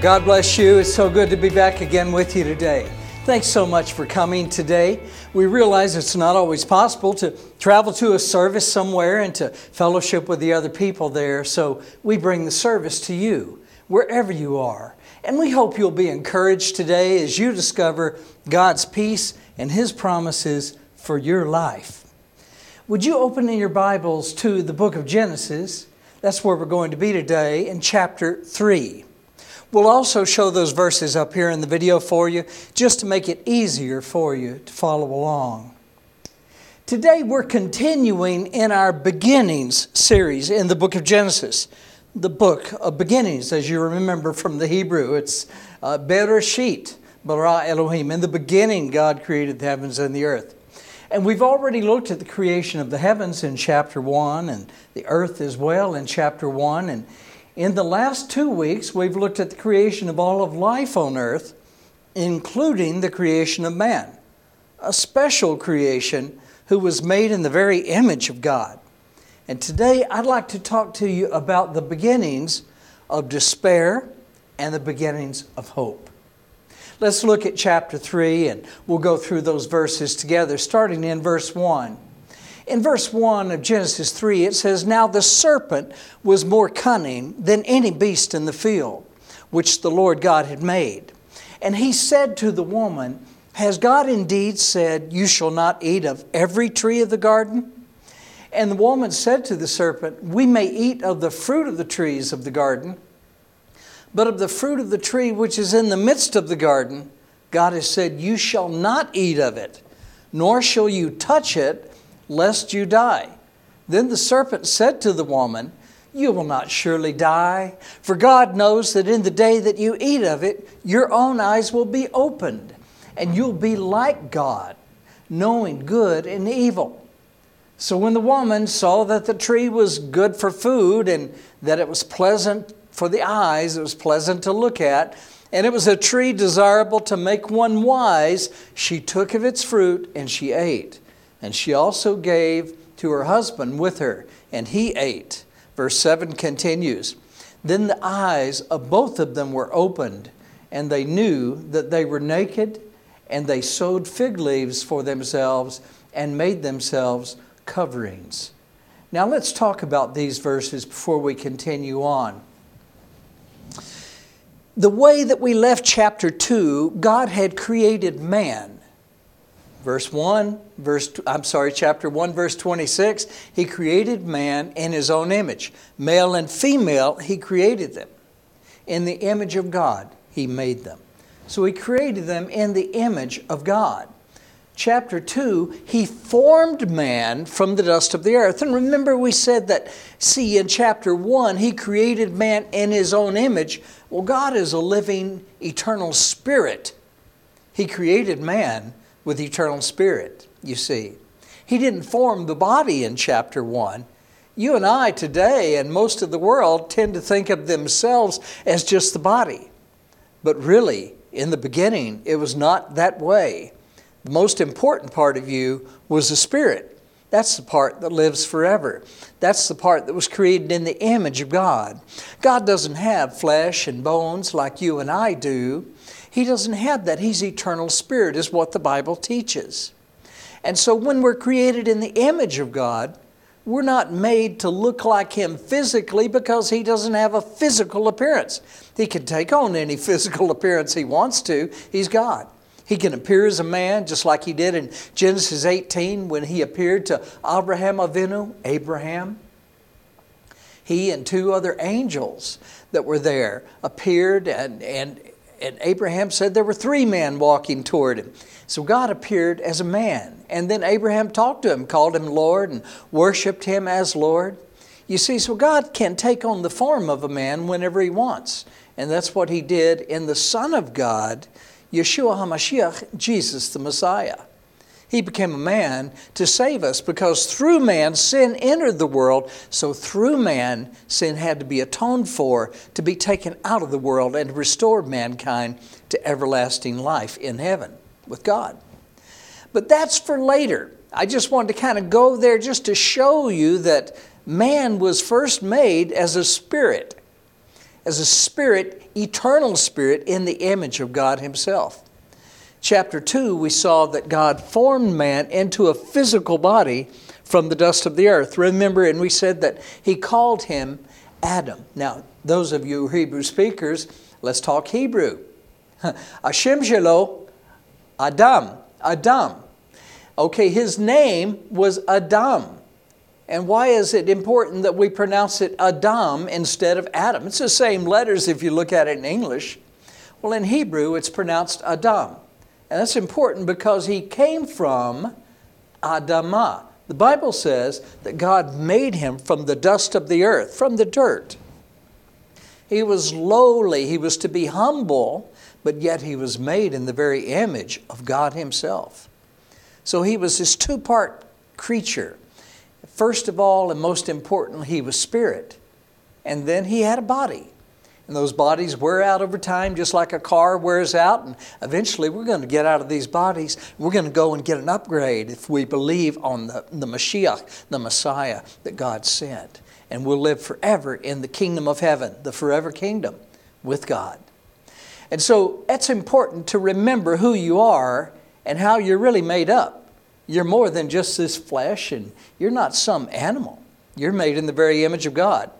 Well, God bless you. It's so good to be back again with you today. Thanks so much for coming today. We realize it's not always possible to travel to a service somewhere and to fellowship with the other people there, so we bring the service to you wherever you are. And we hope you'll be encouraged today as you discover God's peace and His promises for your life. Would you open in your Bibles to the book of Genesis? That's where we're going to be today in chapter 3. We'll also show those verses up here in the video for you just to make it easier for you to follow along. Today we're continuing in our beginnings series in the book of Genesis. The book of beginnings, as you remember from the Hebrew, it's uh, Bereshit, bara Elohim. In the beginning, God created the heavens and the earth. And we've already looked at the creation of the heavens in chapter 1 and the earth as well in chapter 1. And in the last two weeks, we've looked at the creation of all of life on earth, including the creation of man, a special creation who was made in the very image of God. And today, I'd like to talk to you about the beginnings of despair and the beginnings of hope. Let's look at chapter 3 and we'll go through those verses together, starting in verse 1. In verse 1 of Genesis 3, it says, Now the serpent was more cunning than any beast in the field, which the Lord God had made. And he said to the woman, Has God indeed said, You shall not eat of every tree of the garden? And the woman said to the serpent, We may eat of the fruit of the trees of the garden, but of the fruit of the tree which is in the midst of the garden, God has said, You shall not eat of it, nor shall you touch it lest you die. Then the serpent said to the woman, You will not surely die, for God knows that in the day that you eat of it, your own eyes will be opened, and you'll be like God, knowing good and evil. So when the woman saw that the tree was good for food and that it was pleasant for the eyes, it was pleasant to look at, and it was a tree desirable to make one wise, she took of its fruit and she ate. And she also gave to her husband with her, and he ate. Verse 7 continues Then the eyes of both of them were opened, and they knew that they were naked, and they sewed fig leaves for themselves and made themselves coverings. Now let's talk about these verses before we continue on. The way that we left chapter 2, God had created man Verse 1, verse I'm sorry, chapter 1 verse 26, he created man in his own image. Male and female, he created them. In the image of God, he made them. So he created them in the image of God. Chapter 2, he formed man from the dust of the earth. And remember, we said that, see, in chapter 1, he created man in his own image. Well, God is a living, eternal spirit. He created man with the eternal spirit, you see. He didn't form the body in chapter 1. You and I today, and most of the world, tend to think of themselves as just the body. But really, in the beginning, it was not that way. The most important part of you was the spirit. That's the part that lives forever. That's the part that was created in the image of God. God doesn't have flesh and bones like you and I do. He doesn't have that. He's eternal spirit, is what the Bible teaches. And so when we're created in the image of God, we're not made to look like Him physically because He doesn't have a physical appearance. He can take on any physical appearance He wants to. He's God. He can appear as a man, just like He did in Genesis 18 when He appeared to Abraham Avinu, Abraham. He and two other angels that were there appeared and, and and Abraham said there were three men walking toward him. So God appeared as a man. And then Abraham talked to him, called him Lord, and worshiped him as Lord. You see, so God can take on the form of a man whenever he wants. And that's what he did in the Son of God, Yeshua HaMashiach, Jesus the Messiah. He became a man to save us because through man sin entered the world. So through man, sin had to be atoned for, to be taken out of the world and restore mankind to everlasting life in heaven with God. But that's for later. I just wanted to kind of go there just to show you that man was first made as a spirit. as a spirit, eternal spirit, in the image of God Himself. Chapter 2, we saw that God formed man into a physical body from the dust of the earth. Remember, and we said that He called him Adam. Now, those of you Hebrew speakers, let's talk Hebrew. Hashem Shelo, Adam. Adam. Okay, his name was Adam. And why is it important that we pronounce it Adam instead of Adam? It's the same letters if you look at it in English. Well, in Hebrew, it's pronounced Adam. And that's important because he came from Adamah. The Bible says that God made him from the dust of the earth, from the dirt. He was lowly, he was to be humble, but yet he was made in the very image of God Himself. So he was this two part creature. First of all, and most importantly, he was spirit. And then he had a body. And those bodies wear out over time, just like a car wears out. And eventually, we're going to get out of these bodies. We're going to go and get an upgrade if we believe on the, the Mashiach, the Messiah that God sent. And we'll live forever in the kingdom of heaven, the forever kingdom with God. And so it's important to remember who you are and how you're really made up. You're more than just this flesh, and you're not some animal. You're made in the very image of God.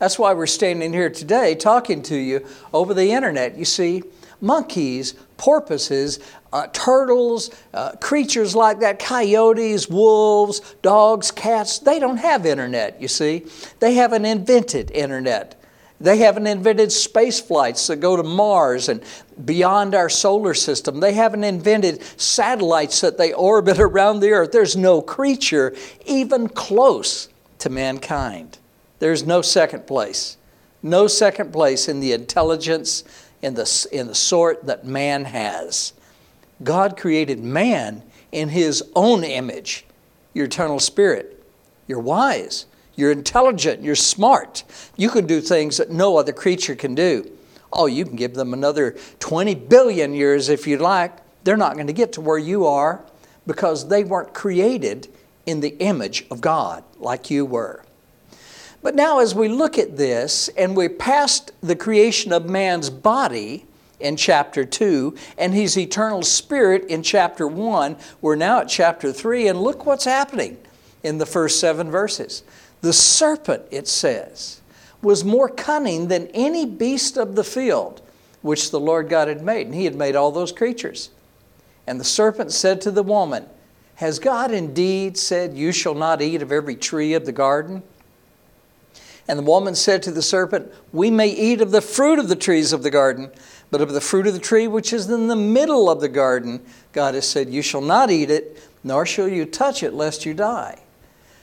That's why we're standing here today talking to you over the internet. You see, monkeys, porpoises, uh, turtles, uh, creatures like that, coyotes, wolves, dogs, cats, they don't have internet, you see. They haven't invented internet. They haven't invented space flights that go to Mars and beyond our solar system. They haven't invented satellites that they orbit around the earth. There's no creature even close to mankind. There's no second place. No second place in the intelligence, in the, in the sort that man has. God created man in his own image, your eternal spirit. You're wise. You're intelligent. You're smart. You can do things that no other creature can do. Oh, you can give them another 20 billion years if you like. They're not going to get to where you are because they weren't created in the image of God like you were. But now, as we look at this and we're past the creation of man's body in chapter 2 and his eternal spirit in chapter 1, we're now at chapter 3, and look what's happening in the first seven verses. The serpent, it says, was more cunning than any beast of the field which the Lord God had made. And he had made all those creatures. And the serpent said to the woman, Has God indeed said, You shall not eat of every tree of the garden? And the woman said to the serpent, We may eat of the fruit of the trees of the garden, but of the fruit of the tree which is in the middle of the garden, God has said, You shall not eat it, nor shall you touch it, lest you die.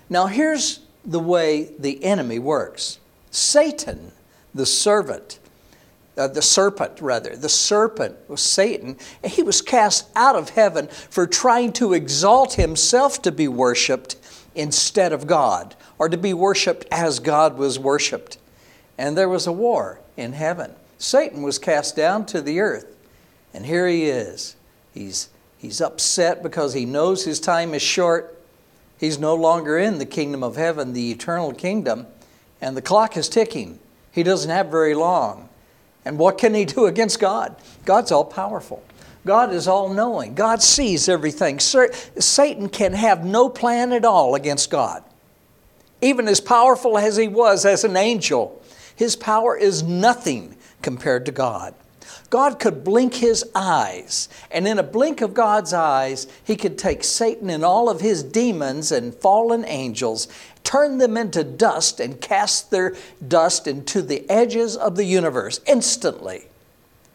Now, here's the way the enemy works Satan, the servant, uh, the serpent, rather, the serpent was Satan. He was cast out of heaven for trying to exalt himself to be worshiped instead of God or to be worshiped as God was worshiped. And there was a war in heaven. Satan was cast down to the earth. And here he is. He's, he's upset because he knows his time is short. He's no longer in the kingdom of heaven, the eternal kingdom, and the clock is ticking. He doesn't have very long. And what can he do against God? God's all powerful. God is all knowing. God sees everything. Satan can have no plan at all against God. Even as powerful as he was as an angel, his power is nothing compared to God. God could blink his eyes, and in a blink of God's eyes, he could take Satan and all of his demons and fallen angels, turn them into dust, and cast their dust into the edges of the universe instantly.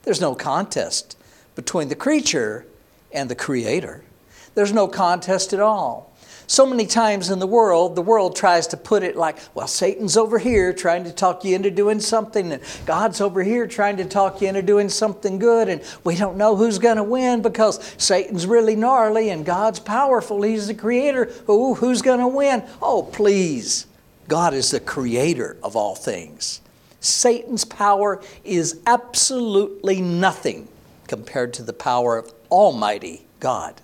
There's no contest between the creature and the creator. There's no contest at all. So many times in the world, the world tries to put it like, well, Satan's over here trying to talk you into doing something, and God's over here trying to talk you into doing something good, and we don't know who's going to win because Satan's really gnarly and God's powerful. He's the creator. Who's going to win? Oh, please. God is the creator of all things. Satan's power is absolutely nothing compared to the power of Almighty God.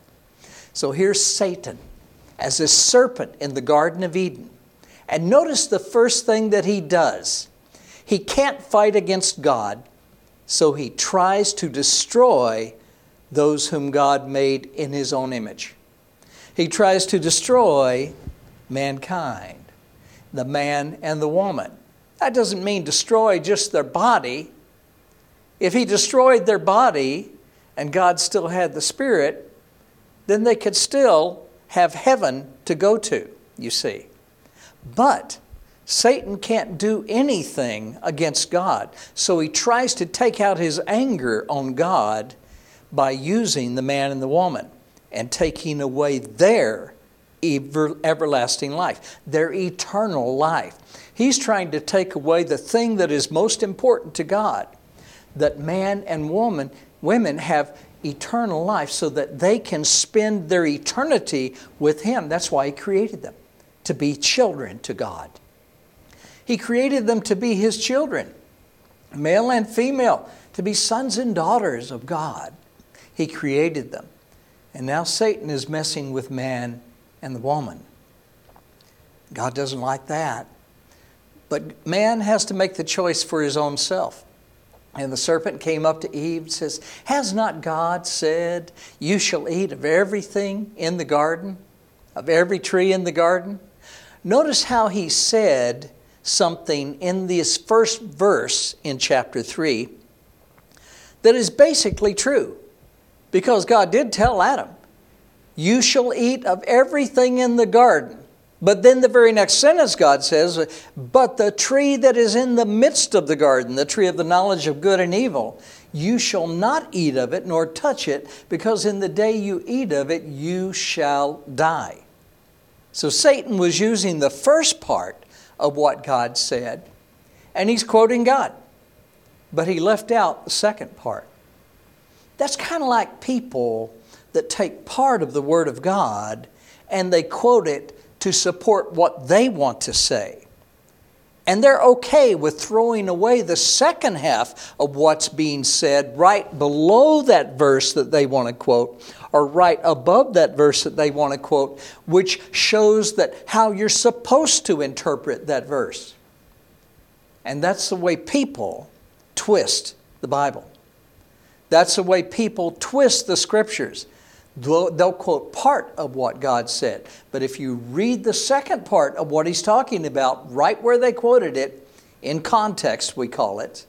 So here's Satan as a serpent in the Garden of Eden. And notice the first thing that he does. He can't fight against God, so he tries to destroy those whom God made in his own image. He tries to destroy mankind, the man and the woman. That doesn't mean destroy just their body. If he destroyed their body and God still had the spirit, then they could still have heaven to go to, you see. But Satan can't do anything against God, so he tries to take out his anger on God by using the man and the woman and taking away their ever, everlasting life, their eternal life. He's trying to take away the thing that is most important to God that man and woman, women have eternal life so that they can spend their eternity with Him. That's why He created them, to be children to God. He created them to be His children, male and female, to be sons and daughters of God. He created them. And now Satan is messing with man and the woman. God doesn't like that. But man has to make the choice for his own self. And the serpent came up to Eve and says, Has not God said, You shall eat of everything in the garden, of every tree in the garden? Notice how he said something in this first verse in chapter 3 that is basically true. Because God did tell Adam, You shall eat of everything in the garden. But then the very next sentence, God says, But the tree that is in the midst of the garden, the tree of the knowledge of good and evil, you shall not eat of it nor touch it, because in the day you eat of it, you shall die. So Satan was using the first part of what God said, and he's quoting God. But he left out the second part. That's kind of like people that take part of the Word of God and they quote it to support what they want to say. And they're okay with throwing away the second half of what's being said right below that verse that they want to quote, or right above that verse that they want to quote, which shows that how you're supposed to interpret that verse. And that's the way people twist the Bible. That's the way people twist the scriptures. They'll, quote part of what God said. But if you read the second part of what he's talking about, right where they quoted it, in context, we call it,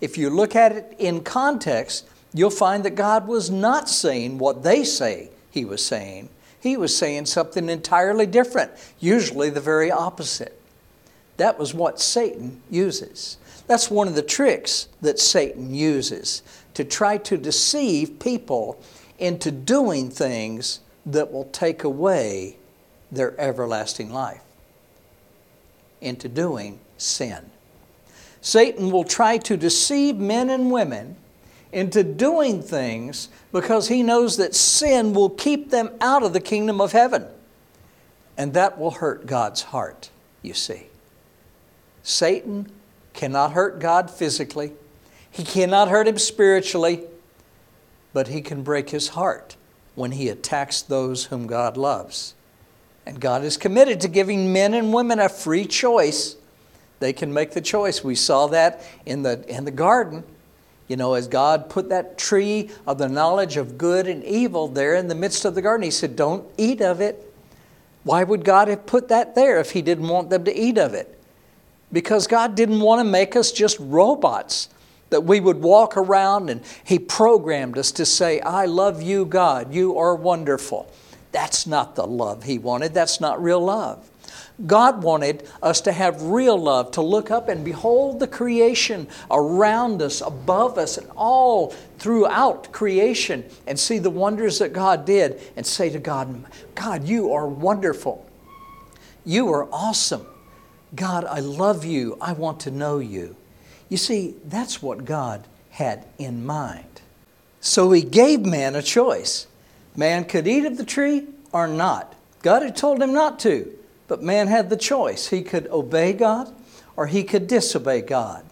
if you look at it in context, you'll find that God was not saying what they say he was saying. He was saying something entirely different, usually the very opposite. That was what Satan uses. That's one of the tricks that Satan uses to try to deceive people into doing things that will take away their everlasting life, into doing sin. Satan will try to deceive men and women into doing things because he knows that sin will keep them out of the kingdom of heaven. And that will hurt God's heart, you see. Satan cannot hurt God physically, he cannot hurt him spiritually, but he can break his heart when he attacks those whom God loves. And God is committed to giving men and women a free choice. They can make the choice. We saw that in the, in the garden. You know, as God put that tree of the knowledge of good and evil there in the midst of the garden, He said, Don't eat of it. Why would God have put that there if He didn't want them to eat of it? Because God didn't want to make us just robots that we would walk around and He programmed us to say, I love you, God. You are wonderful. That's not the love He wanted. That's not real love. God wanted us to have real love, to look up and behold the creation around us, above us, and all throughout creation, and see the wonders that God did, and say to God, God, you are wonderful. You are awesome. God, I love you. I want to know you. You see, that's what God had in mind. So He gave man a choice. Man could eat of the tree or not. God had told him not to, but man had the choice. He could obey God or he could disobey God.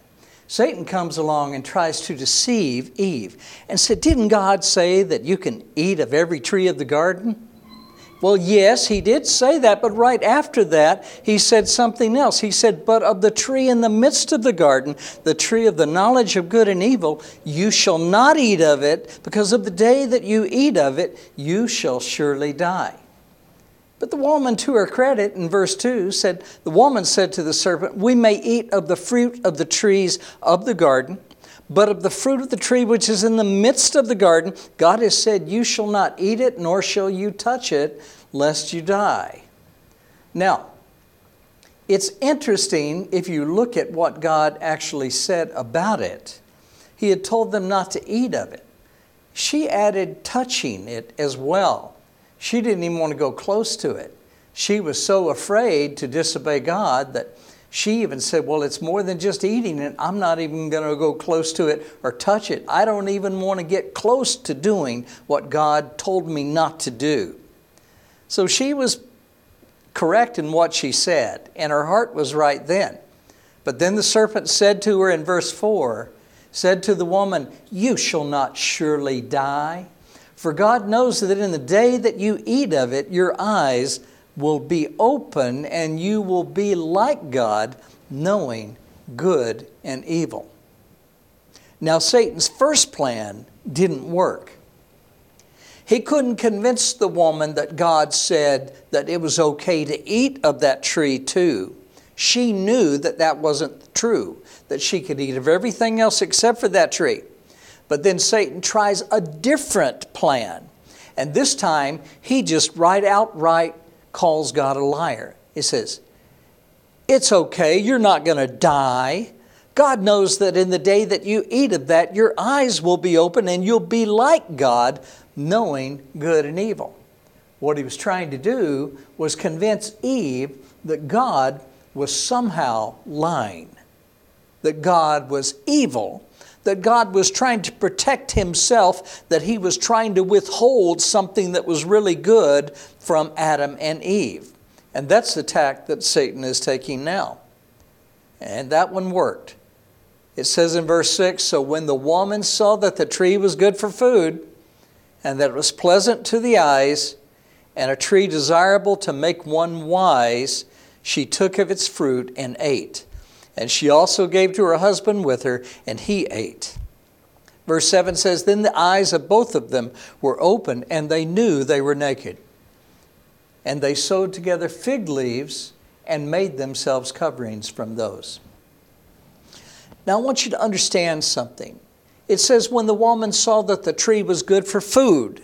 Satan comes along and tries to deceive Eve and said, Didn't God say that you can eat of every tree of the garden? Well, yes, he did say that, but right after that, he said something else. He said, But of the tree in the midst of the garden, the tree of the knowledge of good and evil, you shall not eat of it, because of the day that you eat of it, you shall surely die. But the woman, to her credit, in verse 2, said, The woman said to the serpent, We may eat of the fruit of the trees of the garden. But of the fruit of the tree which is in the midst of the garden, God has said, You shall not eat it, nor shall you touch it, lest you die. Now, it's interesting if you look at what God actually said about it. He had told them not to eat of it. She added touching it as well. She didn't even want to go close to it. She was so afraid to disobey God that she even said, Well, it's more than just eating it. I'm not even going to go close to it or touch it. I don't even want to get close to doing what God told me not to do. So she was correct in what she said, and her heart was right then. But then the serpent said to her in verse 4 said to the woman, You shall not surely die. For God knows that in the day that you eat of it, your eyes will be open and you will be like God, knowing good and evil. Now, Satan's first plan didn't work. He couldn't convince the woman that God said that it was okay to eat of that tree too. She knew that that wasn't true, that she could eat of everything else except for that tree. But then Satan tries a different plan. And this time, he just right outright calls God a liar. He says, It's okay, you're not going to die. God knows that in the day that you eat of that, your eyes will be open and you'll be like God, knowing good and evil. What he was trying to do was convince Eve that God was somehow lying, that God was evil, that God was trying to protect himself, that he was trying to withhold something that was really good from Adam and Eve. And that's the tack that Satan is taking now. And that one worked. It says in verse 6 So when the woman saw that the tree was good for food, and that it was pleasant to the eyes, and a tree desirable to make one wise, she took of its fruit and ate. And she also gave to her husband with her, and he ate. Verse 7 says, Then the eyes of both of them were opened, and they knew they were naked. And they sewed together fig leaves and made themselves coverings from those. Now, I want you to understand something. It says, When the woman saw that the tree was good for food,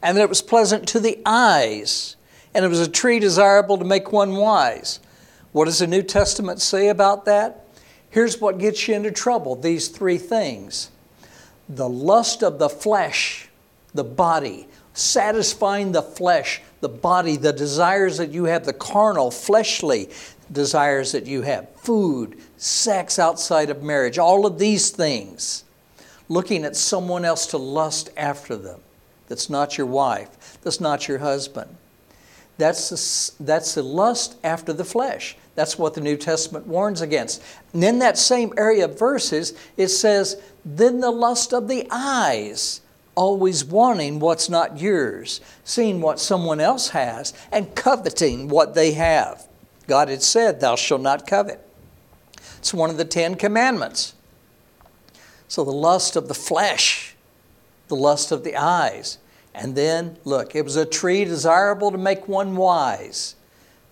and that it was pleasant to the eyes, and it was a tree desirable to make one wise. What does the New Testament say about that? Here's what gets you into trouble these three things the lust of the flesh, the body, satisfying the flesh, the body, the desires that you have, the carnal, fleshly desires that you have, food, sex outside of marriage, all of these things, looking at someone else to lust after them that's not your wife, that's not your husband. That's the, that's the lust after the flesh. That's what the New Testament warns against. And in that same area of verses, it says, Then the lust of the eyes, always wanting what's not yours, seeing what someone else has, and coveting what they have. God had said, Thou shalt not covet. It's one of the Ten Commandments. So the lust of the flesh, the lust of the eyes. And then, look, it was a tree desirable to make one wise.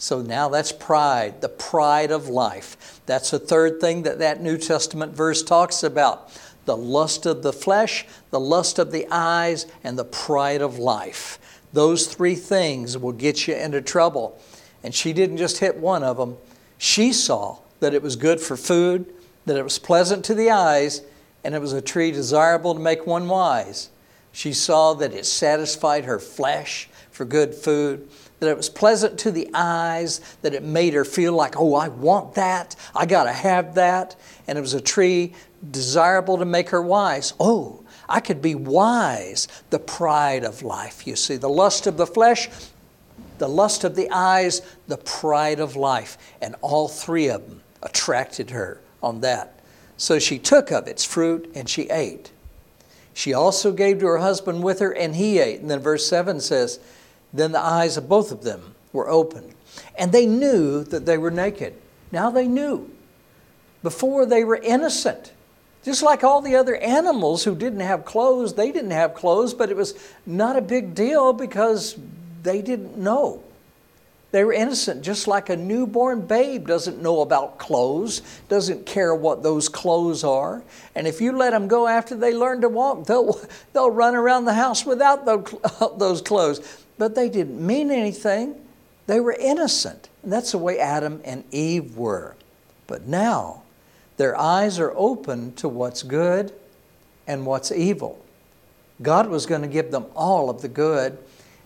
So now that's pride, the pride of life. That's the third thing that that New Testament verse talks about the lust of the flesh, the lust of the eyes, and the pride of life. Those three things will get you into trouble. And she didn't just hit one of them, she saw that it was good for food, that it was pleasant to the eyes, and it was a tree desirable to make one wise. She saw that it satisfied her flesh for good food that it was pleasant to the eyes, that it made her feel like, oh, I want that, I got to have that. And it was a tree desirable to make her wise. Oh, I could be wise. The pride of life, you see, the lust of the flesh, the lust of the eyes, the pride of life. And all three of them attracted her on that. So she took of its fruit and she ate. She also gave to her husband with her, and he ate. And then verse 7 says, Then the eyes of both of them were opened, and they knew that they were naked. Now they knew. Before they were innocent. Just like all the other animals who didn't have clothes, they didn't have clothes, but it was not a big deal because they didn't know. They were innocent, just like a newborn babe doesn't know about clothes, doesn't care what those clothes are. And if you let them go after they learn to walk, they'll, they'll run around the house without those clothes. But they didn't mean anything, they were innocent. And that's the way Adam and Eve were. But now, their eyes are open to what's good and what's evil. God was going to give them all of the good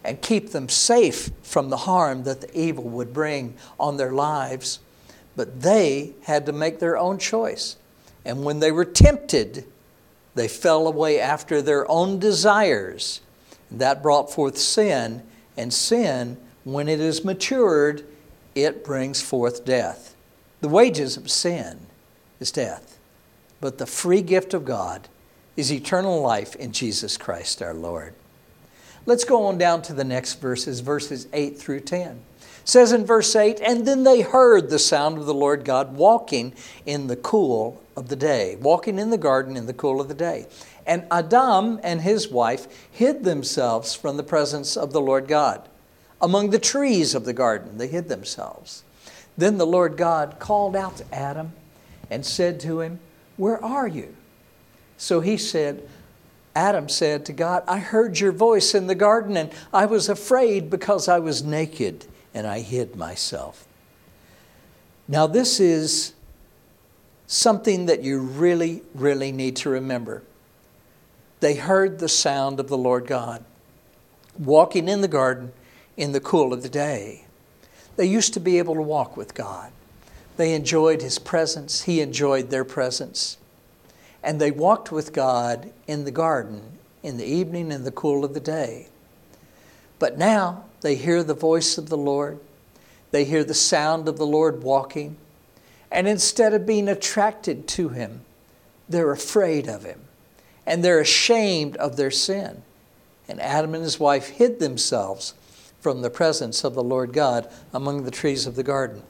and keep them safe from the harm that the evil would bring on their lives. But they had to make their own choice. And when they were tempted, they fell away after their own desires. That brought forth sin, and sin, when it is matured, it brings forth death. The wages of sin is death. But the free gift of God is eternal life in Jesus Christ our Lord. Let's go on down to the next verses, verses 8 through 10. It says in verse 8, And then they heard the sound of the Lord God walking in the cool of the day, walking in the garden in the cool of the day. And Adam and his wife hid themselves from the presence of the Lord God. Among the trees of the garden, they hid themselves. Then the Lord God called out to Adam and said to him, Where are you? So he said, Adam said to God, I heard your voice in the garden and I was afraid because I was naked and I hid myself. Now, this is something that you really, really need to remember. They heard the sound of the Lord God walking in the garden in the cool of the day. They used to be able to walk with God. They enjoyed his presence, he enjoyed their presence. And they walked with God in the garden in the evening in the cool of the day. But now they hear the voice of the Lord, they hear the sound of the Lord walking, and instead of being attracted to him, they're afraid of him and they're ashamed of their sin. And Adam and his wife hid themselves from the presence of the Lord God among the trees of the garden.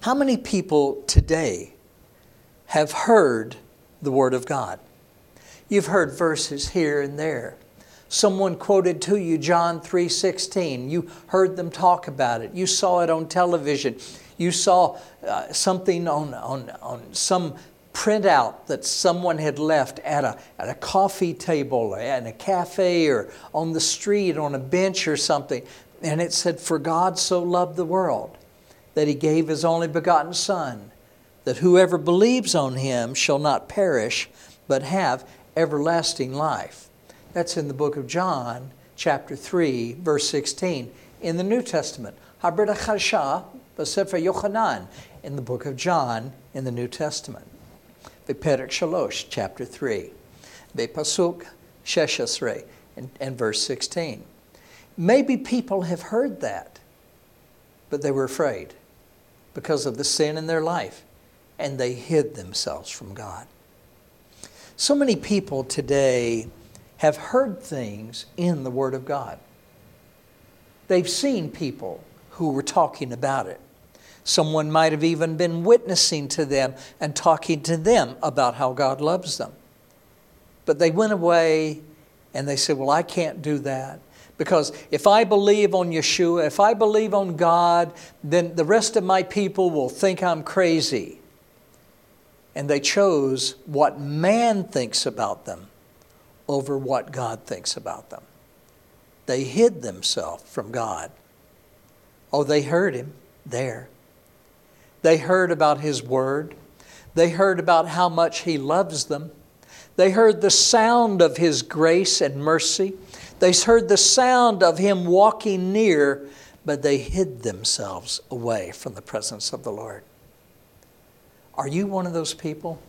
How many people today have heard the Word of God? You've heard verses here and there. Someone quoted to you John 3:16. You heard them talk about it. You saw it on television. You saw uh, something on, on, on some printout that someone had left at a, at a coffee table, at a cafe, or on the street, on a bench or something. And it said, For God so loved the world that he gave his only begotten Son, that whoever believes on him shall not perish, but have everlasting life. That's in the book of John, chapter 3, verse 16. In the New Testament, Habrit Chasha, Sefer Yochanan, in the book of John, in the New Testament. Beperek Shalosh, chapter 3. Bepasuk Sheshasre, and, and verse 16. Maybe people have heard that, but they were afraid because of the sin in their life, and they hid themselves from God. So many people today have heard things in the Word of God. They've seen people who were talking about it. Someone might have even been witnessing to them and talking to them about how God loves them. But they went away and they said, Well, I can't do that. Because if I believe on Yeshua, if I believe on God, then the rest of my people will think I'm crazy. And they chose what man thinks about them over what God thinks about them. They hid themselves from God. Oh, they heard him there. They heard about his word. They heard about how much he loves them. They heard the sound of his grace and mercy. They heard the sound of him walking near, but they hid themselves away from the presence of the Lord. Are you one of those people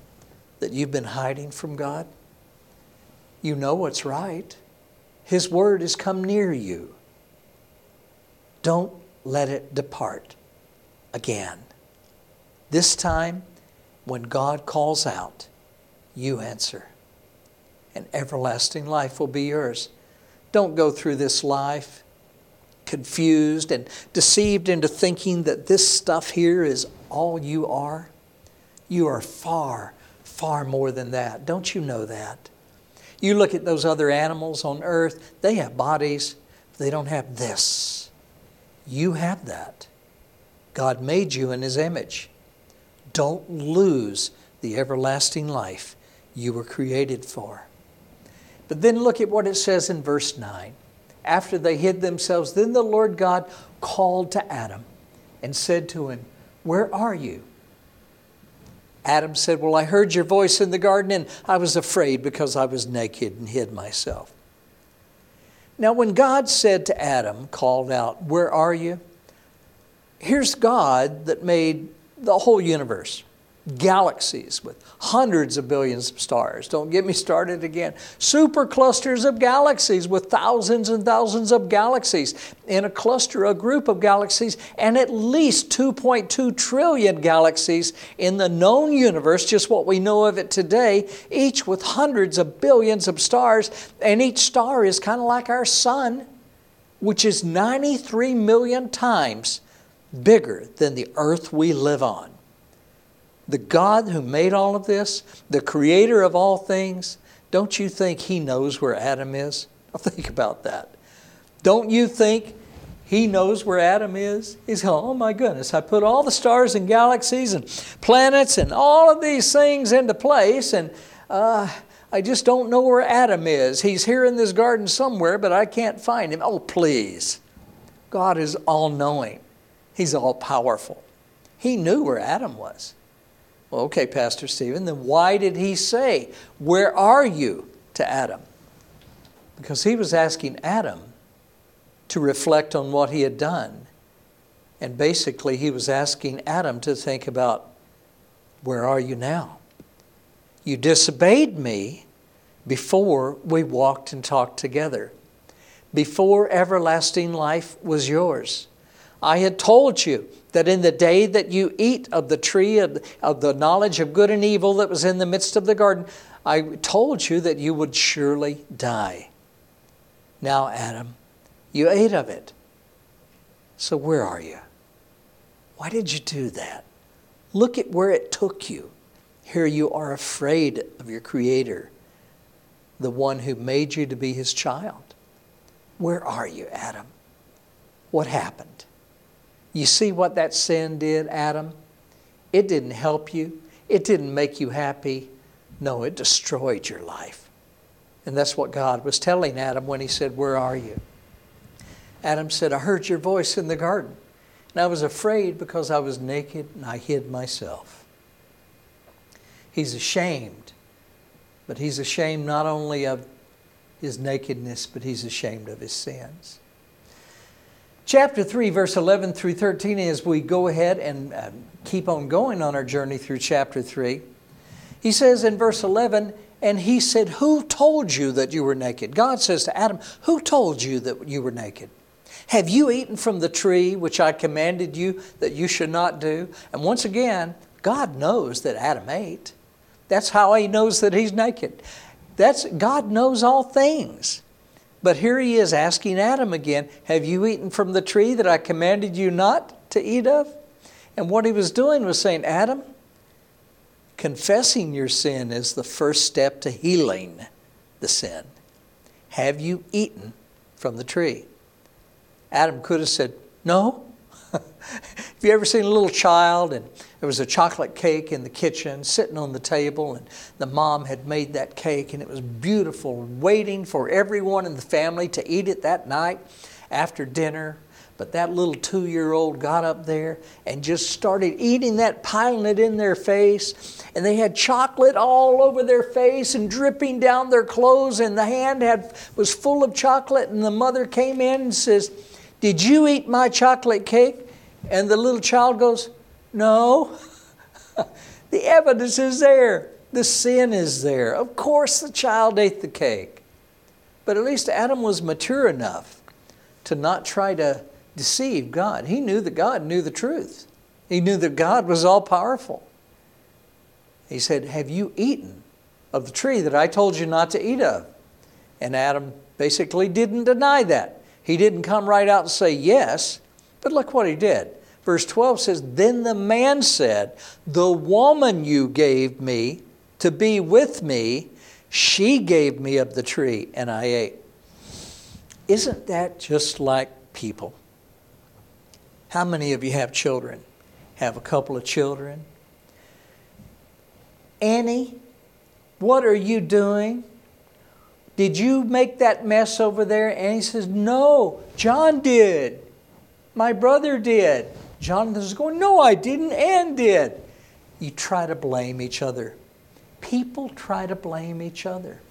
that you've been hiding from God? You know what's right. His word has come near you. Don't let it depart again. This time, when God calls out, you answer, and everlasting life will be yours. Don't go through this life confused and deceived into thinking that this stuff here is all you are? You are far, far more than that. Don't you know that? You look at those other animals on earth, they have bodies, they don't have this. You have that. God made you in His image. Don't lose the everlasting life you were created for. But then look at what it says in verse 9. After they hid themselves, then the Lord God called to Adam and said to him, Where are you? Adam said, Well, I heard your voice in the garden and I was afraid because I was naked and hid myself. Now, when God said to Adam, called out, Where are you? Here's God that made the whole universe galaxies with hundreds of billions of stars. Don't get me started again. Superclusters of galaxies with thousands and thousands of galaxies in a cluster, a group of galaxies, and at least 2.2 trillion galaxies in the known universe, just what we know of it today, each with hundreds of billions of stars, and each star is kind of like our sun, which is 93 million times bigger than the earth we live on the God who made all of this, the creator of all things, don't you think he knows where Adam is? think about that. Don't you think he knows where Adam is? He's going, oh my goodness, I put all the stars and galaxies and planets and all of these things into place, and uh, I just don't know where Adam is. He's here in this garden somewhere, but I can't find him. Oh, please. God is all knowing, He's all powerful. He knew where Adam was. Well, okay, Pastor Stephen, then why did he say, Where are you to Adam? Because he was asking Adam to reflect on what he had done. And basically, he was asking Adam to think about, Where are you now? You disobeyed me before we walked and talked together, before everlasting life was yours. I had told you that in the day that you eat of the tree of, of the knowledge of good and evil that was in the midst of the garden, I told you that you would surely die. Now, Adam, you ate of it. So where are you? Why did you do that? Look at where it took you. Here you are afraid of your Creator, the one who made you to be his child. Where are you, Adam? What happened? You see what that sin did, Adam? It didn't help you, it didn't make you happy. No, it destroyed your life. And that's what God was telling Adam when he said, Where are you? Adam said, I heard your voice in the garden. And I was afraid because I was naked and I hid myself. He's ashamed, but he's ashamed not only of his nakedness, but he's ashamed of his sins chapter 3, verse 11 through 13, as we go ahead and uh, keep on going on our journey through chapter 3, he says in verse 11, and he said, Who told you that you were naked? God says to Adam, Who told you that you were naked? Have you eaten from the tree which I commanded you that you should not do? And once again, God knows that Adam ate. That's how he knows that he's naked. That's God knows all things. But here he is asking Adam again, Have you eaten from the tree that I commanded you not to eat of? And what he was doing was saying, Adam, confessing your sin is the first step to healing the sin. Have you eaten from the tree? Adam could have said, No. Have you ever seen a little child and there was a chocolate cake in the kitchen sitting on the table, and the mom had made that cake, and it was beautiful, waiting for everyone in the family to eat it that night after dinner. But that little two year old got up there and just started eating that, piling it in their face. And they had chocolate all over their face and dripping down their clothes, and the hand had, was full of chocolate. And the mother came in and says, Did you eat my chocolate cake? And the little child goes, no. the evidence is there. The sin is there. Of course, the child ate the cake. But at least Adam was mature enough to not try to deceive God. He knew that God knew the truth, he knew that God was all powerful. He said, Have you eaten of the tree that I told you not to eat of? And Adam basically didn't deny that. He didn't come right out and say yes, but look what he did. Verse 12 says, Then the man said, The woman you gave me to be with me, she gave me of the tree, and I ate. Isn't that just like people? How many of you have children? Have a couple of children? Annie, what are you doing? Did you make that mess over there? And he says, No, John did. My brother did. Jonathan is going, No, I didn't, and did. You try to blame each other. People try to blame each other.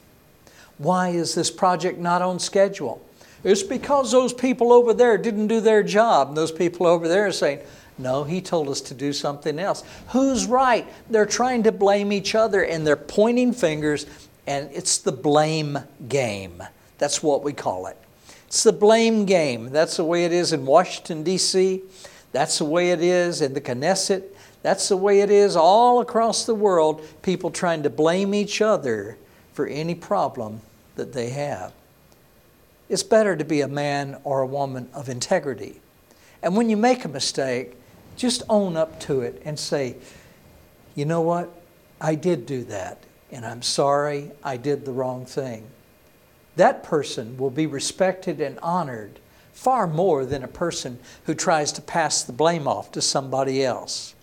Why is this project not on schedule? It's because those people over there didn't do their job. And those people over there are saying, no, he told us to do something else. Who's right? They're trying to blame each other and they're pointing fingers, and it's the blame game. That's what we call it. It's the blame game. That's the way it is in Washington, D.C., that's the way it is in the Knesset. That's the way it is all across the world. People trying to blame each other for any problem that they have. It's better to be a man or a woman of integrity. And when you make a mistake, just own up to it and say, you know what? I did do that, and I'm sorry I did the wrong thing. That person will be respected and honored far more than a person who tries to pass the blame off to somebody else.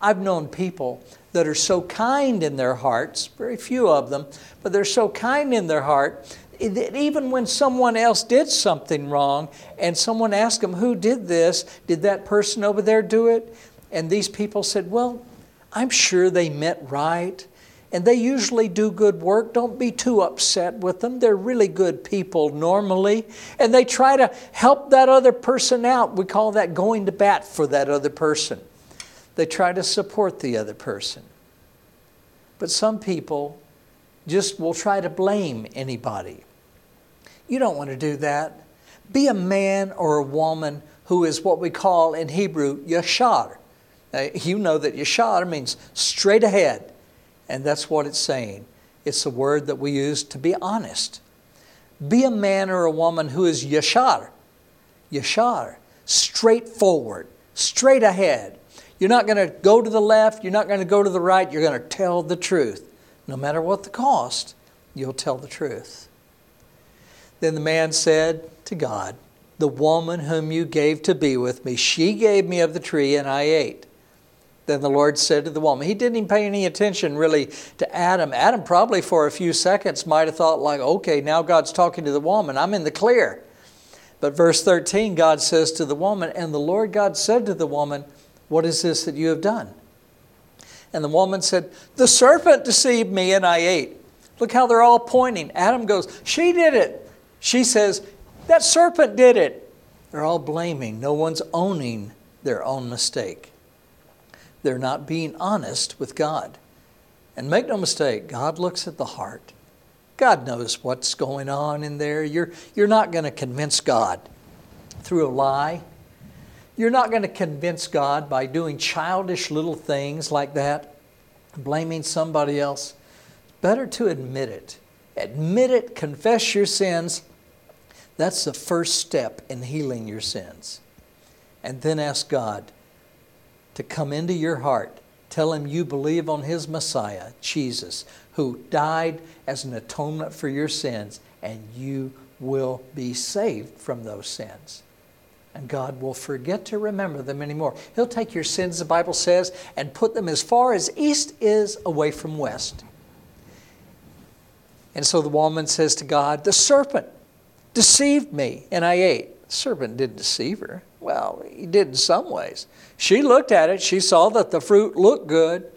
I've known people that are so kind in their hearts, very few of them, but they're so kind in their heart that even when someone else did something wrong and someone asked them, Who did this? Did that person over there do it? And these people said, Well, I'm sure they meant right. And they usually do good work. Don't be too upset with them. They're really good people normally. And they try to help that other person out. We call that going to bat for that other person. They try to support the other person. But some people just will try to blame anybody. You don't want to do that. Be a man or a woman who is what we call in Hebrew yashar. Now, you know that yashar means straight ahead, and that's what it's saying. It's a word that we use to be honest. Be a man or a woman who is yashar, yashar, straightforward, straight ahead. You're not going to go to the left, you're not going to go to the right, you're going to tell the truth. No matter what the cost, you'll tell the truth. Then the man said to God, The woman whom you gave to be with me, she gave me of the tree, and I ate. Then the Lord said to the woman, He didn't even pay any attention really to Adam. Adam probably for a few seconds might have thought, like, okay, now God's talking to the woman. I'm in the clear. But verse 13, God says to the woman, And the Lord God said to the woman, What is this that you have done? And the woman said, The serpent deceived me and I ate. Look how they're all pointing. Adam goes, She did it. She says, That serpent did it. They're all blaming. No one's owning their own mistake. They're not being honest with God. And make no mistake, God looks at the heart. God knows what's going on in there. You're, you're not going to convince God through a lie you're not going to convince God by doing childish little things like that, blaming somebody else. Better to admit it. Admit it, confess your sins. That's the first step in healing your sins. And then ask God to come into your heart. Tell Him you believe on His Messiah, Jesus, who died as an atonement for your sins, and you will be saved from those sins and God will forget to remember them anymore. He'll take your sins, the Bible says, and put them as far as east is away from west. And so the woman says to God, The serpent deceived me, and I ate. The serpent didn't deceive her. Well, he did in some ways. She looked at it, she saw that the fruit looked good.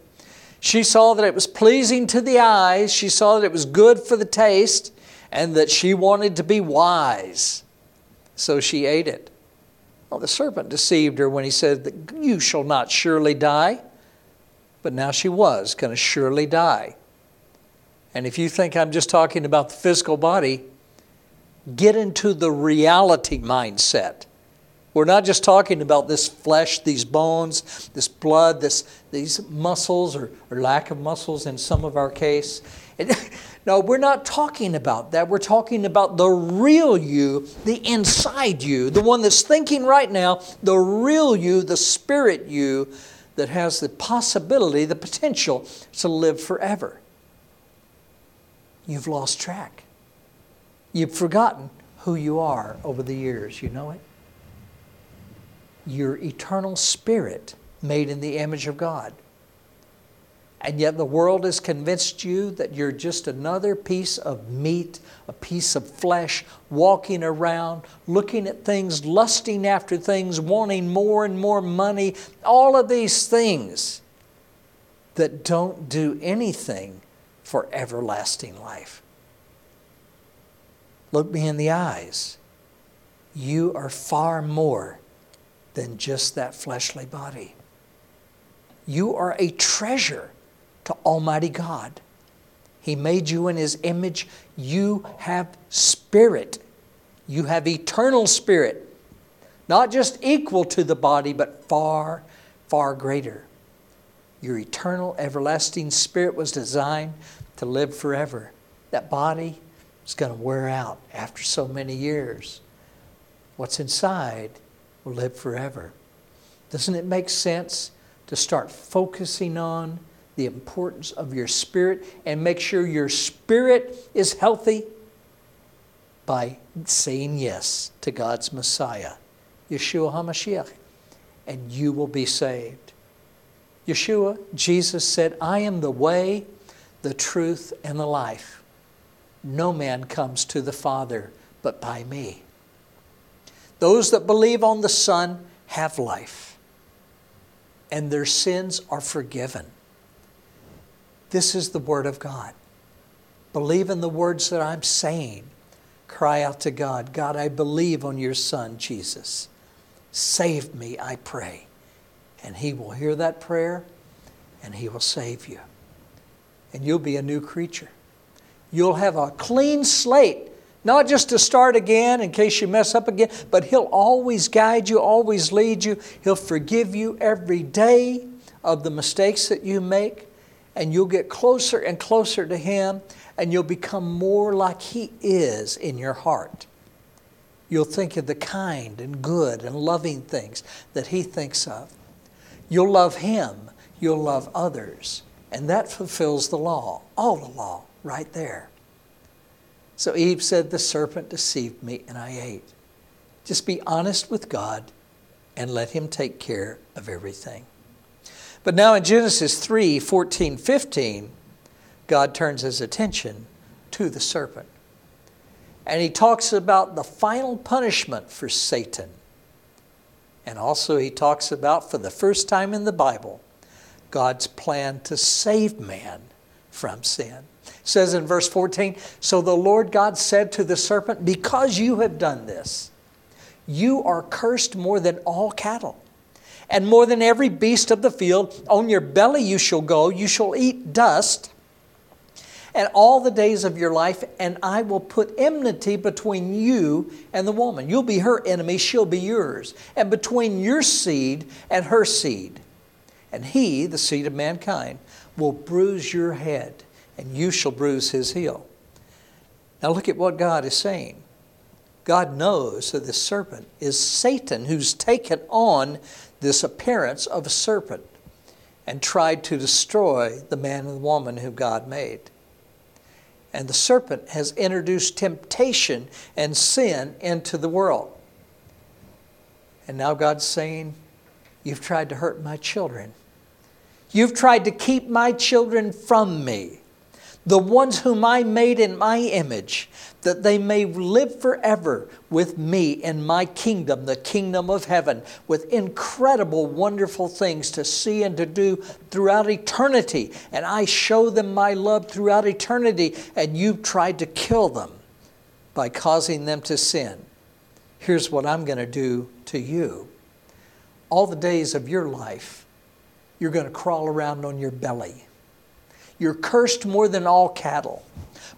She saw that it was pleasing to the eyes, she saw that it was good for the taste, and that she wanted to be wise. So she ate it. Well, the serpent deceived her when he said that you shall not surely die. But now she was going to surely die. And if you think I'm just talking about the physical body, get into the reality mindset. We're not just talking about this flesh, these bones, this blood, this, these muscles, or, or lack of muscles in some of our case. It, No, we're not talking about that. We're talking about the real you, the inside you, the one that's thinking right now, the real you, the spirit you that has the possibility, the potential to live forever. You've lost track. You've forgotten who you are over the years. You know it? Your eternal spirit made in the image of God. And yet the world has convinced you that you're just another piece of meat, a piece of flesh, walking around, looking at things, lusting after things, wanting more and more money, all of these things that don't do anything for everlasting life. Look me in the eyes. You are far more than just that fleshly body. You are a treasure to Almighty God. He made you in His image. You have spirit. You have eternal spirit. Not just equal to the body, but far, far greater. Your eternal, everlasting spirit was designed to live forever. That body is going to wear out after so many years. What's inside will live forever. Doesn't it make sense to start focusing on the importance of your spirit and make sure your spirit is healthy by saying yes to God's Messiah, Yeshua HaMashiach, and you will be saved. Yeshua, Jesus said, I am the way, the truth, and the life. No man comes to the Father but by me. Those that believe on the Son have life, and their sins are forgiven. This is the Word of God. Believe in the words that I'm saying. Cry out to God God, I believe on your Son, Jesus. Save me, I pray. And He will hear that prayer and He will save you. And you'll be a new creature. You'll have a clean slate, not just to start again in case you mess up again, but He'll always guide you, always lead you. He'll forgive you every day of the mistakes that you make and you'll get closer and closer to Him, and you'll become more like He is in your heart. You'll think of the kind and good and loving things that He thinks of. You'll love Him, you'll love others, and that fulfills the law, all the law, right there. So Eve said, The serpent deceived me, and I ate. Just be honest with God and let Him take care of everything. But now in Genesis 3 14, 15, God turns his attention to the serpent. And he talks about the final punishment for Satan. And also, he talks about, for the first time in the Bible, God's plan to save man from sin. It says in verse 14 So the Lord God said to the serpent, Because you have done this, you are cursed more than all cattle and more than every beast of the field. On your belly you shall go, you shall eat dust, and all the days of your life, and I will put enmity between you and the woman. You'll be her enemy, she'll be yours, and between your seed and her seed. And he, the seed of mankind, will bruise your head, and you shall bruise his heel. Now look at what God is saying. God knows that this serpent is Satan who's taken on this appearance of a serpent and tried to destroy the man and the woman who God made. And the serpent has introduced temptation and sin into the world. And now God's saying, You've tried to hurt my children. You've tried to keep my children from me the ones whom I made in my image, that they may live forever with me in my kingdom, the kingdom of heaven, with incredible, wonderful things to see and to do throughout eternity. And I show them my love throughout eternity, and you've tried to kill them by causing them to sin. Here's what I'm going to do to you. All the days of your life, you're going to crawl around on your belly you're cursed more than all cattle,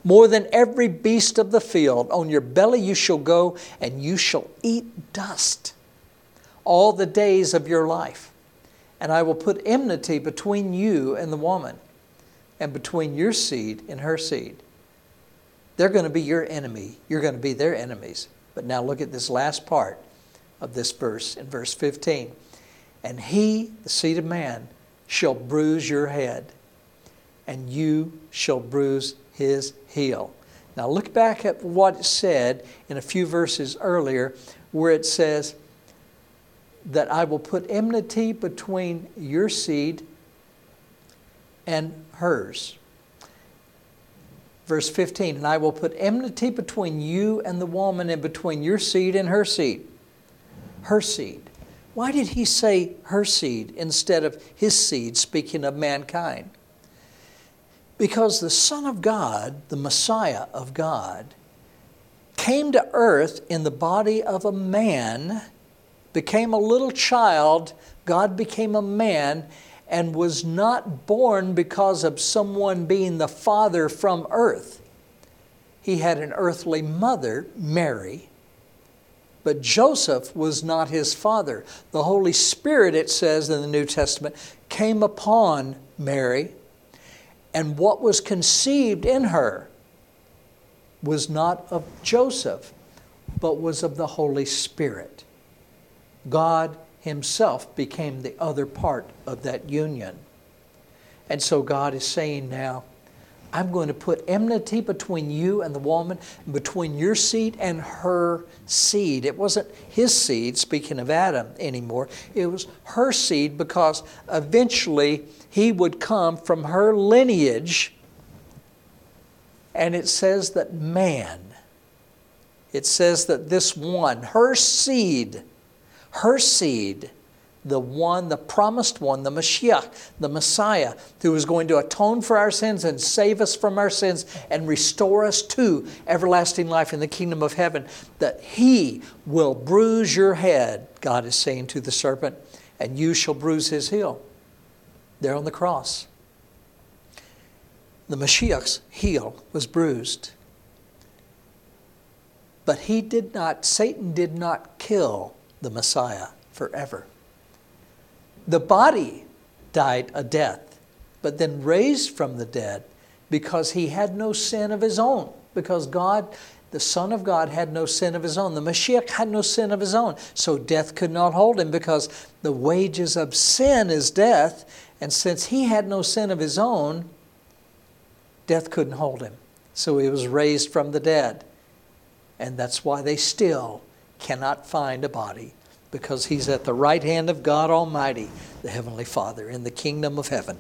more than every beast of the field. On your belly you shall go, and you shall eat dust all the days of your life. And I will put enmity between you and the woman, and between your seed and her seed. They're going to be your enemy. You're going to be their enemies. But now look at this last part of this verse in verse 15. And he, the seed of man, shall bruise your head, and you shall bruise his heel. Now look back at what it said in a few verses earlier, where it says that I will put enmity between your seed and hers. Verse 15, and I will put enmity between you and the woman, and between your seed and her seed. Her seed. Why did he say her seed instead of his seed, speaking of mankind? Because the Son of God, the Messiah of God, came to earth in the body of a man, became a little child, God became a man, and was not born because of someone being the father from earth. He had an earthly mother, Mary, but Joseph was not his father. The Holy Spirit, it says in the New Testament, came upon Mary and what was conceived in her was not of Joseph, but was of the Holy Spirit. God Himself became the other part of that union. And so God is saying now, I'm going to put enmity between you and the woman, between your seed and her seed. It wasn't his seed, speaking of Adam, anymore. It was her seed because eventually he would come from her lineage. And it says that man, it says that this one, her seed, her seed, the one, the promised one, the Mashiach, the Messiah, who is going to atone for our sins and save us from our sins and restore us to everlasting life in the kingdom of heaven, that he will bruise your head, God is saying to the serpent, and you shall bruise his heel. There on the cross. The Mashiach's heel was bruised. But he did not, Satan did not kill the Messiah forever. The body died a death, but then raised from the dead because he had no sin of his own, because God, the Son of God, had no sin of his own. The Mashiach had no sin of his own, so death could not hold him because the wages of sin is death, and since he had no sin of his own, death couldn't hold him. So he was raised from the dead. And that's why they still cannot find a body because he's at the right hand of God Almighty, the Heavenly Father, in the kingdom of heaven.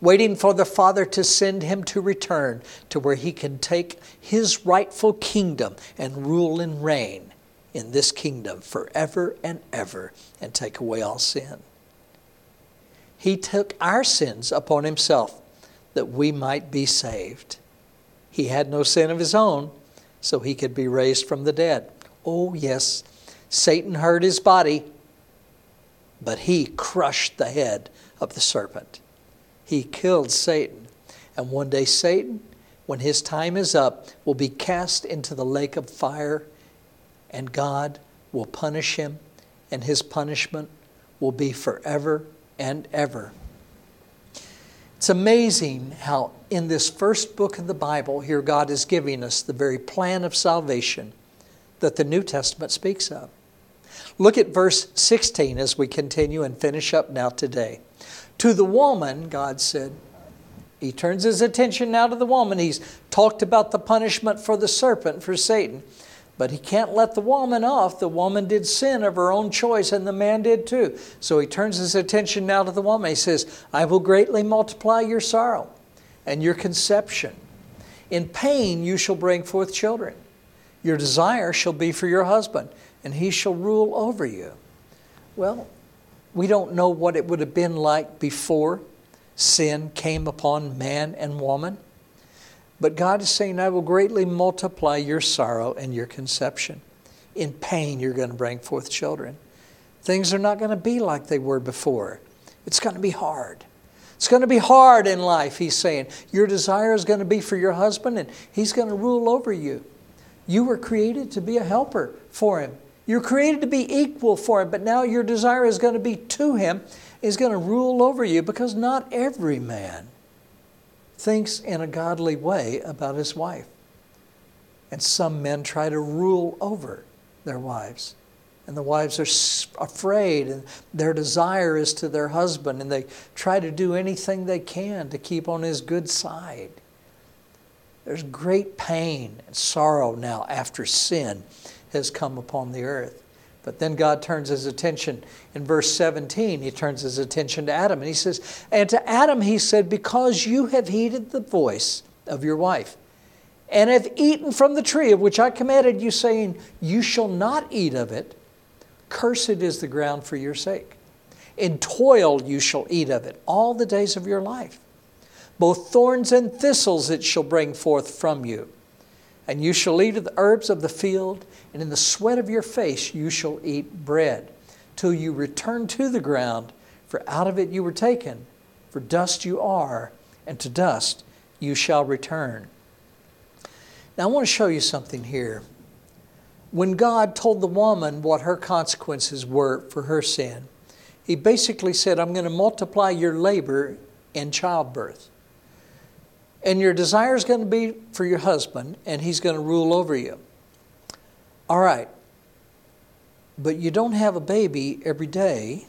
Waiting for the Father to send him to return to where he can take his rightful kingdom and rule and reign in this kingdom forever and ever and take away all sin. He took our sins upon himself that we might be saved. He had no sin of his own, so he could be raised from the dead. Oh, yes, Satan hurt his body, but he crushed the head of the serpent. He killed Satan. And one day, Satan, when his time is up, will be cast into the lake of fire, and God will punish him, and his punishment will be forever and ever. It's amazing how, in this first book of the Bible, here God is giving us the very plan of salvation that the New Testament speaks of. Look at verse 16 as we continue and finish up now today. To the woman, God said, He turns his attention now to the woman. He's talked about the punishment for the serpent, for Satan. But he can't let the woman off. The woman did sin of her own choice, and the man did too. So he turns his attention now to the woman. He says, I will greatly multiply your sorrow and your conception. In pain you shall bring forth children. Your desire shall be for your husband, and he shall rule over you. Well, we don't know what it would have been like before sin came upon man and woman. But God is saying, I will greatly multiply your sorrow and your conception. In pain, you're going to bring forth children. Things are not going to be like they were before. It's going to be hard. It's going to be hard in life, he's saying. Your desire is going to be for your husband, and he's going to rule over you. You were created to be a helper for him. You're created to be equal for Him, but now your desire is going to be to Him, is going to rule over you because not every man thinks in a godly way about his wife. And some men try to rule over their wives. And the wives are afraid, and their desire is to their husband, and they try to do anything they can to keep on his good side. There's great pain and sorrow now after sin has come upon the earth. But then God turns his attention in verse 17, he turns his attention to Adam and he says, And to Adam he said, Because you have heeded the voice of your wife, and have eaten from the tree of which I commanded you, saying, You shall not eat of it, cursed is the ground for your sake. In toil you shall eat of it all the days of your life. Both thorns and thistles it shall bring forth from you. And you shall eat of the herbs of the field and in the sweat of your face you shall eat bread, till you return to the ground, for out of it you were taken. For dust you are, and to dust you shall return. Now, I want to show you something here. When God told the woman what her consequences were for her sin, He basically said, I'm going to multiply your labor in childbirth. And your desire is going to be for your husband, and he's going to rule over you. All right. But you don't have a baby every day.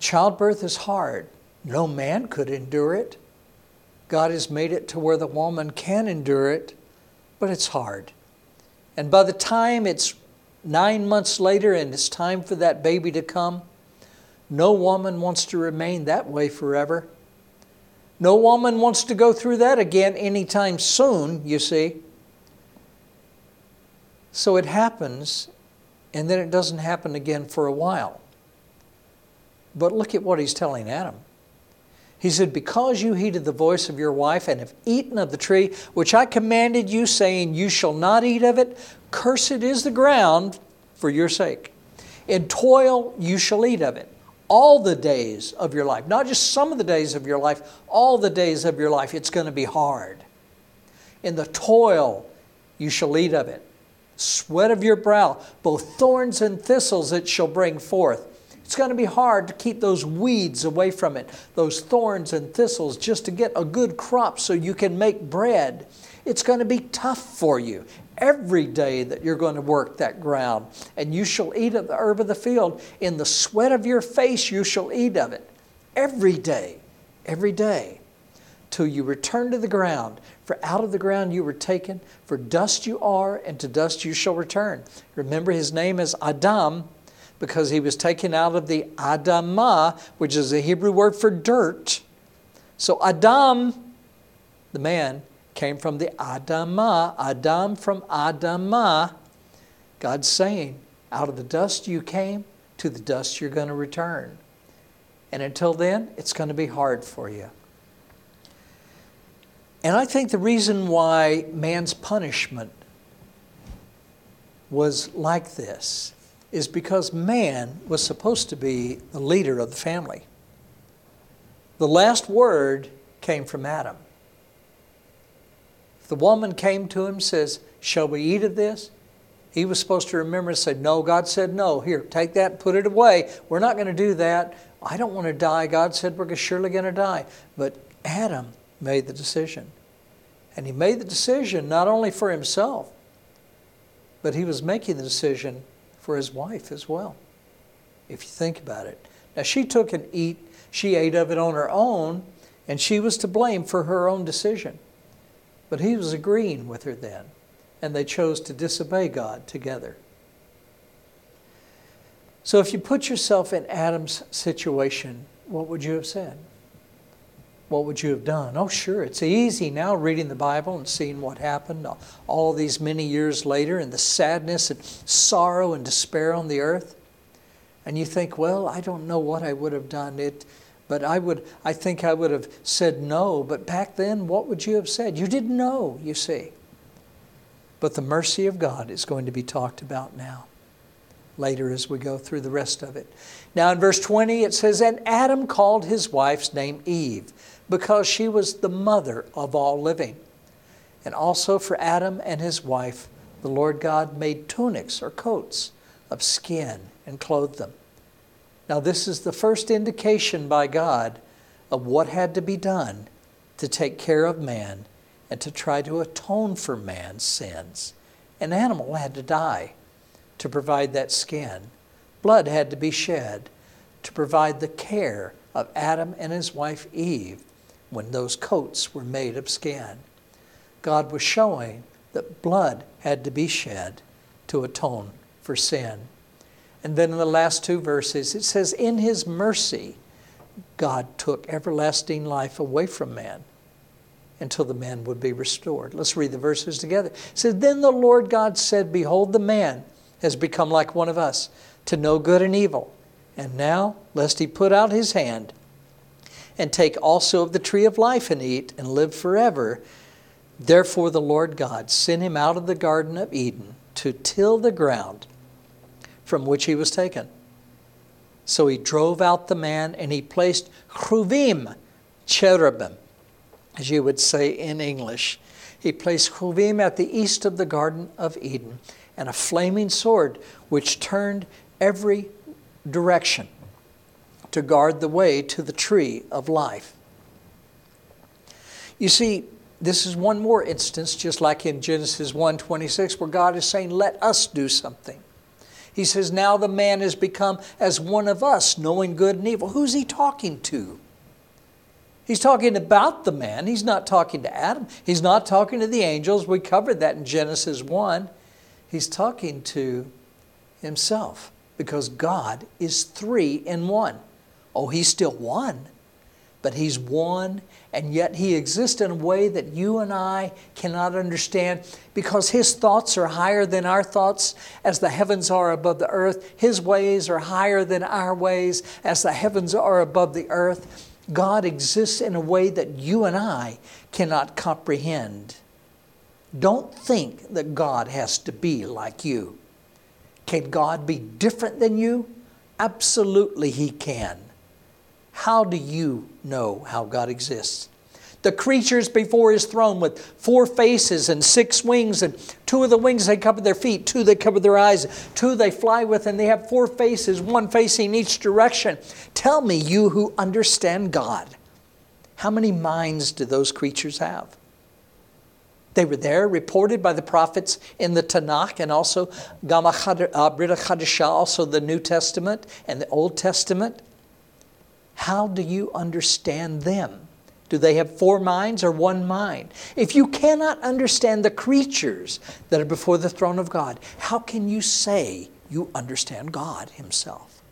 Childbirth is hard. No man could endure it. God has made it to where the woman can endure it, but it's hard. And by the time it's nine months later and it's time for that baby to come, no woman wants to remain that way forever. No woman wants to go through that again anytime soon, you see. So it happens, and then it doesn't happen again for a while. But look at what he's telling Adam. He said, Because you heeded the voice of your wife and have eaten of the tree which I commanded you, saying, You shall not eat of it, cursed is the ground for your sake. In toil you shall eat of it all the days of your life, not just some of the days of your life, all the days of your life. It's going to be hard. In the toil you shall eat of it sweat of your brow, both thorns and thistles it shall bring forth. It's going to be hard to keep those weeds away from it, those thorns and thistles, just to get a good crop so you can make bread. It's going to be tough for you every day that you're going to work that ground. And you shall eat of the herb of the field. In the sweat of your face you shall eat of it. Every day, every day, till you return to the ground. For out of the ground you were taken, for dust you are, and to dust you shall return. Remember, his name is Adam because he was taken out of the Adamah, which is a Hebrew word for dirt. So Adam, the man, came from the Adamah. Adam from Adamah. God's saying, out of the dust you came, to the dust you're going to return. And until then, it's going to be hard for you. And I think the reason why man's punishment was like this is because man was supposed to be the leader of the family. The last word came from Adam. The woman came to him says, Shall we eat of this? He was supposed to remember and say, No, God said no. Here, take that put it away. We're not going to do that. I don't want to die. God said we're surely going to die. But Adam made the decision. And he made the decision not only for himself, but he was making the decision for his wife as well, if you think about it. Now, she took and eat, she ate of it on her own, and she was to blame for her own decision. But he was agreeing with her then, and they chose to disobey God together. So, if you put yourself in Adam's situation, what would you have said? what would you have done? Oh, sure, it's easy now reading the Bible and seeing what happened all these many years later and the sadness and sorrow and despair on the earth. And you think, well, I don't know what I would have done. It, but I would, I think I would have said no. But back then, what would you have said? You didn't know, you see. But the mercy of God is going to be talked about now, later as we go through the rest of it. Now, in verse 20, it says, And Adam called his wife's name Eve because she was the mother of all living. And also for Adam and his wife, the Lord God made tunics or coats of skin and clothed them. Now, this is the first indication by God of what had to be done to take care of man and to try to atone for man's sins. An animal had to die to provide that skin. Blood had to be shed to provide the care of Adam and his wife Eve when those coats were made of skin. God was showing that blood had to be shed to atone for sin. And then in the last two verses, it says, In his mercy, God took everlasting life away from man until the man would be restored. Let's read the verses together. It says, Then the Lord God said, Behold, the man has become like one of us, to know good and evil. And now, lest he put out his hand and take also of the tree of life and eat and live forever, therefore the Lord God sent him out of the Garden of Eden to till the ground from which he was taken. So he drove out the man and he placed chruvim, cherubim, as you would say in English. He placed chruvim at the east of the Garden of Eden and a flaming sword which turned every direction to guard the way to the tree of life. You see, this is one more instance, just like in Genesis 1:26, where God is saying, Let us do something. He says, Now the man has become as one of us, knowing good and evil. Who's he talking to? He's talking about the man. He's not talking to Adam. He's not talking to the angels. We covered that in Genesis 1. He's talking to himself because God is three in one. Oh, he's still one, but he's one, and yet he exists in a way that you and I cannot understand because his thoughts are higher than our thoughts as the heavens are above the earth. His ways are higher than our ways as the heavens are above the earth. God exists in a way that you and I cannot comprehend. Don't think that God has to be like you. Can God be different than you? Absolutely, He can. How do you know how God exists? The creatures before His throne with four faces and six wings, and two of the wings they cover their feet, two they cover their eyes, two they fly with, and they have four faces, one facing each direction. Tell me, you who understand God, how many minds do those creatures have? They were there, reported by the prophets in the Tanakh and also uh, Brit Chadashah, also the New Testament and the Old Testament. How do you understand them? Do they have four minds or one mind? If you cannot understand the creatures that are before the throne of God, how can you say you understand God Himself?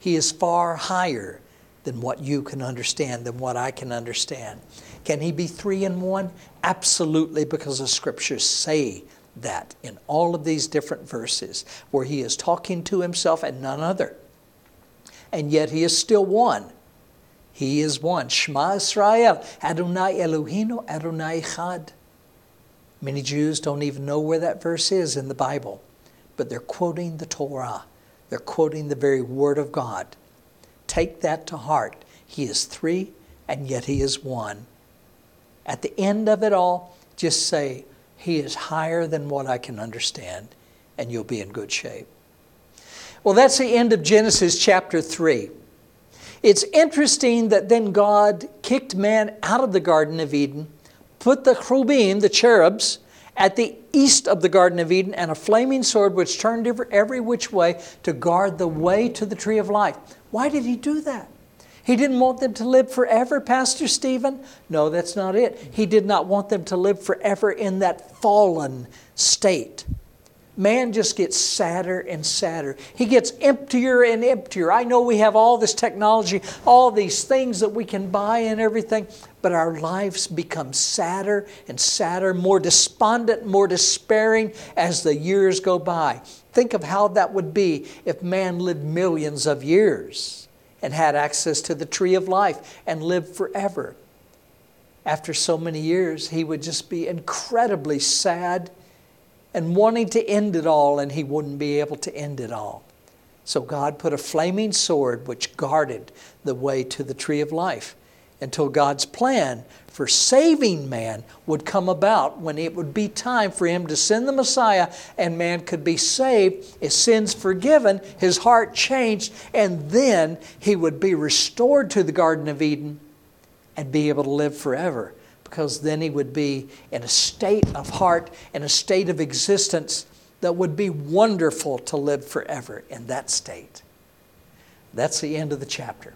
He is far higher than what you can understand, than what I can understand. Can he be three in one? Absolutely, because the scriptures say that in all of these different verses where he is talking to himself and none other. And yet he is still one. He is one. Shema Israel, Adonai Elohim, Adonai Echad. Many Jews don't even know where that verse is in the Bible, but they're quoting the Torah. They're quoting the very Word of God. Take that to heart. He is three, and yet He is one. At the end of it all, just say, He is higher than what I can understand, and you'll be in good shape. Well, that's the end of Genesis chapter 3. It's interesting that then God kicked man out of the Garden of Eden, put the cherubim, the cherubs, at the east of the Garden of Eden, and a flaming sword which turned every which way to guard the way to the tree of life. Why did he do that? He didn't want them to live forever, Pastor Stephen. No, that's not it. He did not want them to live forever in that fallen state. Man just gets sadder and sadder. He gets emptier and emptier. I know we have all this technology, all these things that we can buy and everything, but our lives become sadder and sadder, more despondent, more despairing as the years go by. Think of how that would be if man lived millions of years and had access to the tree of life and lived forever. After so many years, he would just be incredibly sad and wanting to end it all, and he wouldn't be able to end it all. So God put a flaming sword which guarded the way to the tree of life until God's plan for saving man would come about when it would be time for him to send the Messiah and man could be saved, his sins forgiven, his heart changed, and then he would be restored to the Garden of Eden and be able to live forever because then he would be in a state of heart and a state of existence that would be wonderful to live forever in that state. That's the end of the chapter.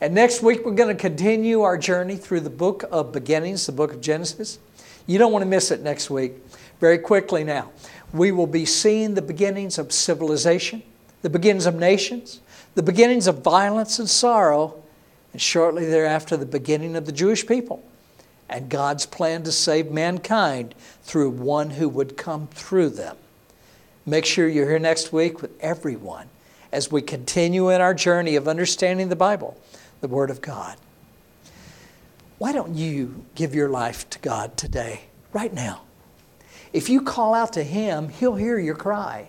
And next week, we're going to continue our journey through the book of beginnings, the book of Genesis. You don't want to miss it next week. Very quickly now, we will be seeing the beginnings of civilization, the beginnings of nations, the beginnings of violence and sorrow, and shortly thereafter, the beginning of the Jewish people and God's plan to save mankind through one who would come through them. Make sure you're here next week with everyone as we continue in our journey of understanding the Bible, the Word of God. Why don't you give your life to God today, right now? If you call out to Him, He'll hear your cry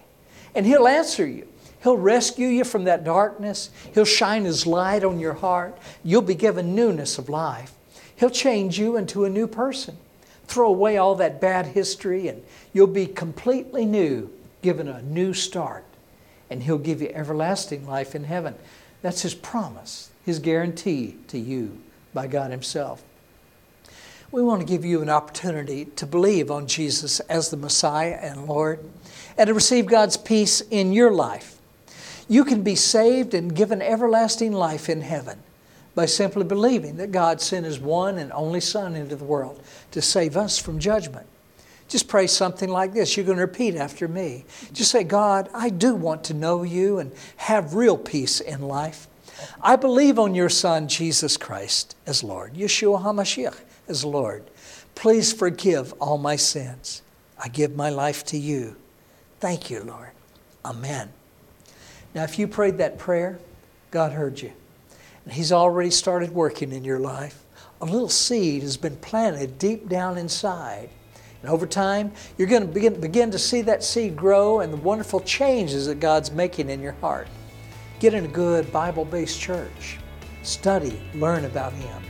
and He'll answer you. He'll rescue you from that darkness. He'll shine His light on your heart. You'll be given newness of life. He'll change you into a new person. Throw away all that bad history, and you'll be completely new, given a new start. And He'll give you everlasting life in heaven. That's His promise, His guarantee to you by God Himself. We want to give you an opportunity to believe on Jesus as the Messiah and Lord and to receive God's peace in your life. You can be saved and given everlasting life in heaven by simply believing that God sent His one and only Son into the world to save us from judgment. Just pray something like this. You're going to repeat after me. Just say, God, I do want to know you and have real peace in life. I believe on your Son, Jesus Christ, as Lord, Yeshua HaMashiach as Lord. Please forgive all my sins. I give my life to you. Thank you, Lord. Amen. Now, if you prayed that prayer, God heard you. He's already started working in your life. A little seed has been planted deep down inside. And over time, you're going to begin, begin to see that seed grow and the wonderful changes that God's making in your heart. Get in a good Bible based church. Study, learn about Him.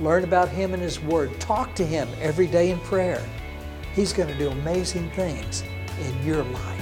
Learn about Him and His Word. Talk to Him every day in prayer. He's going to do amazing things in your life.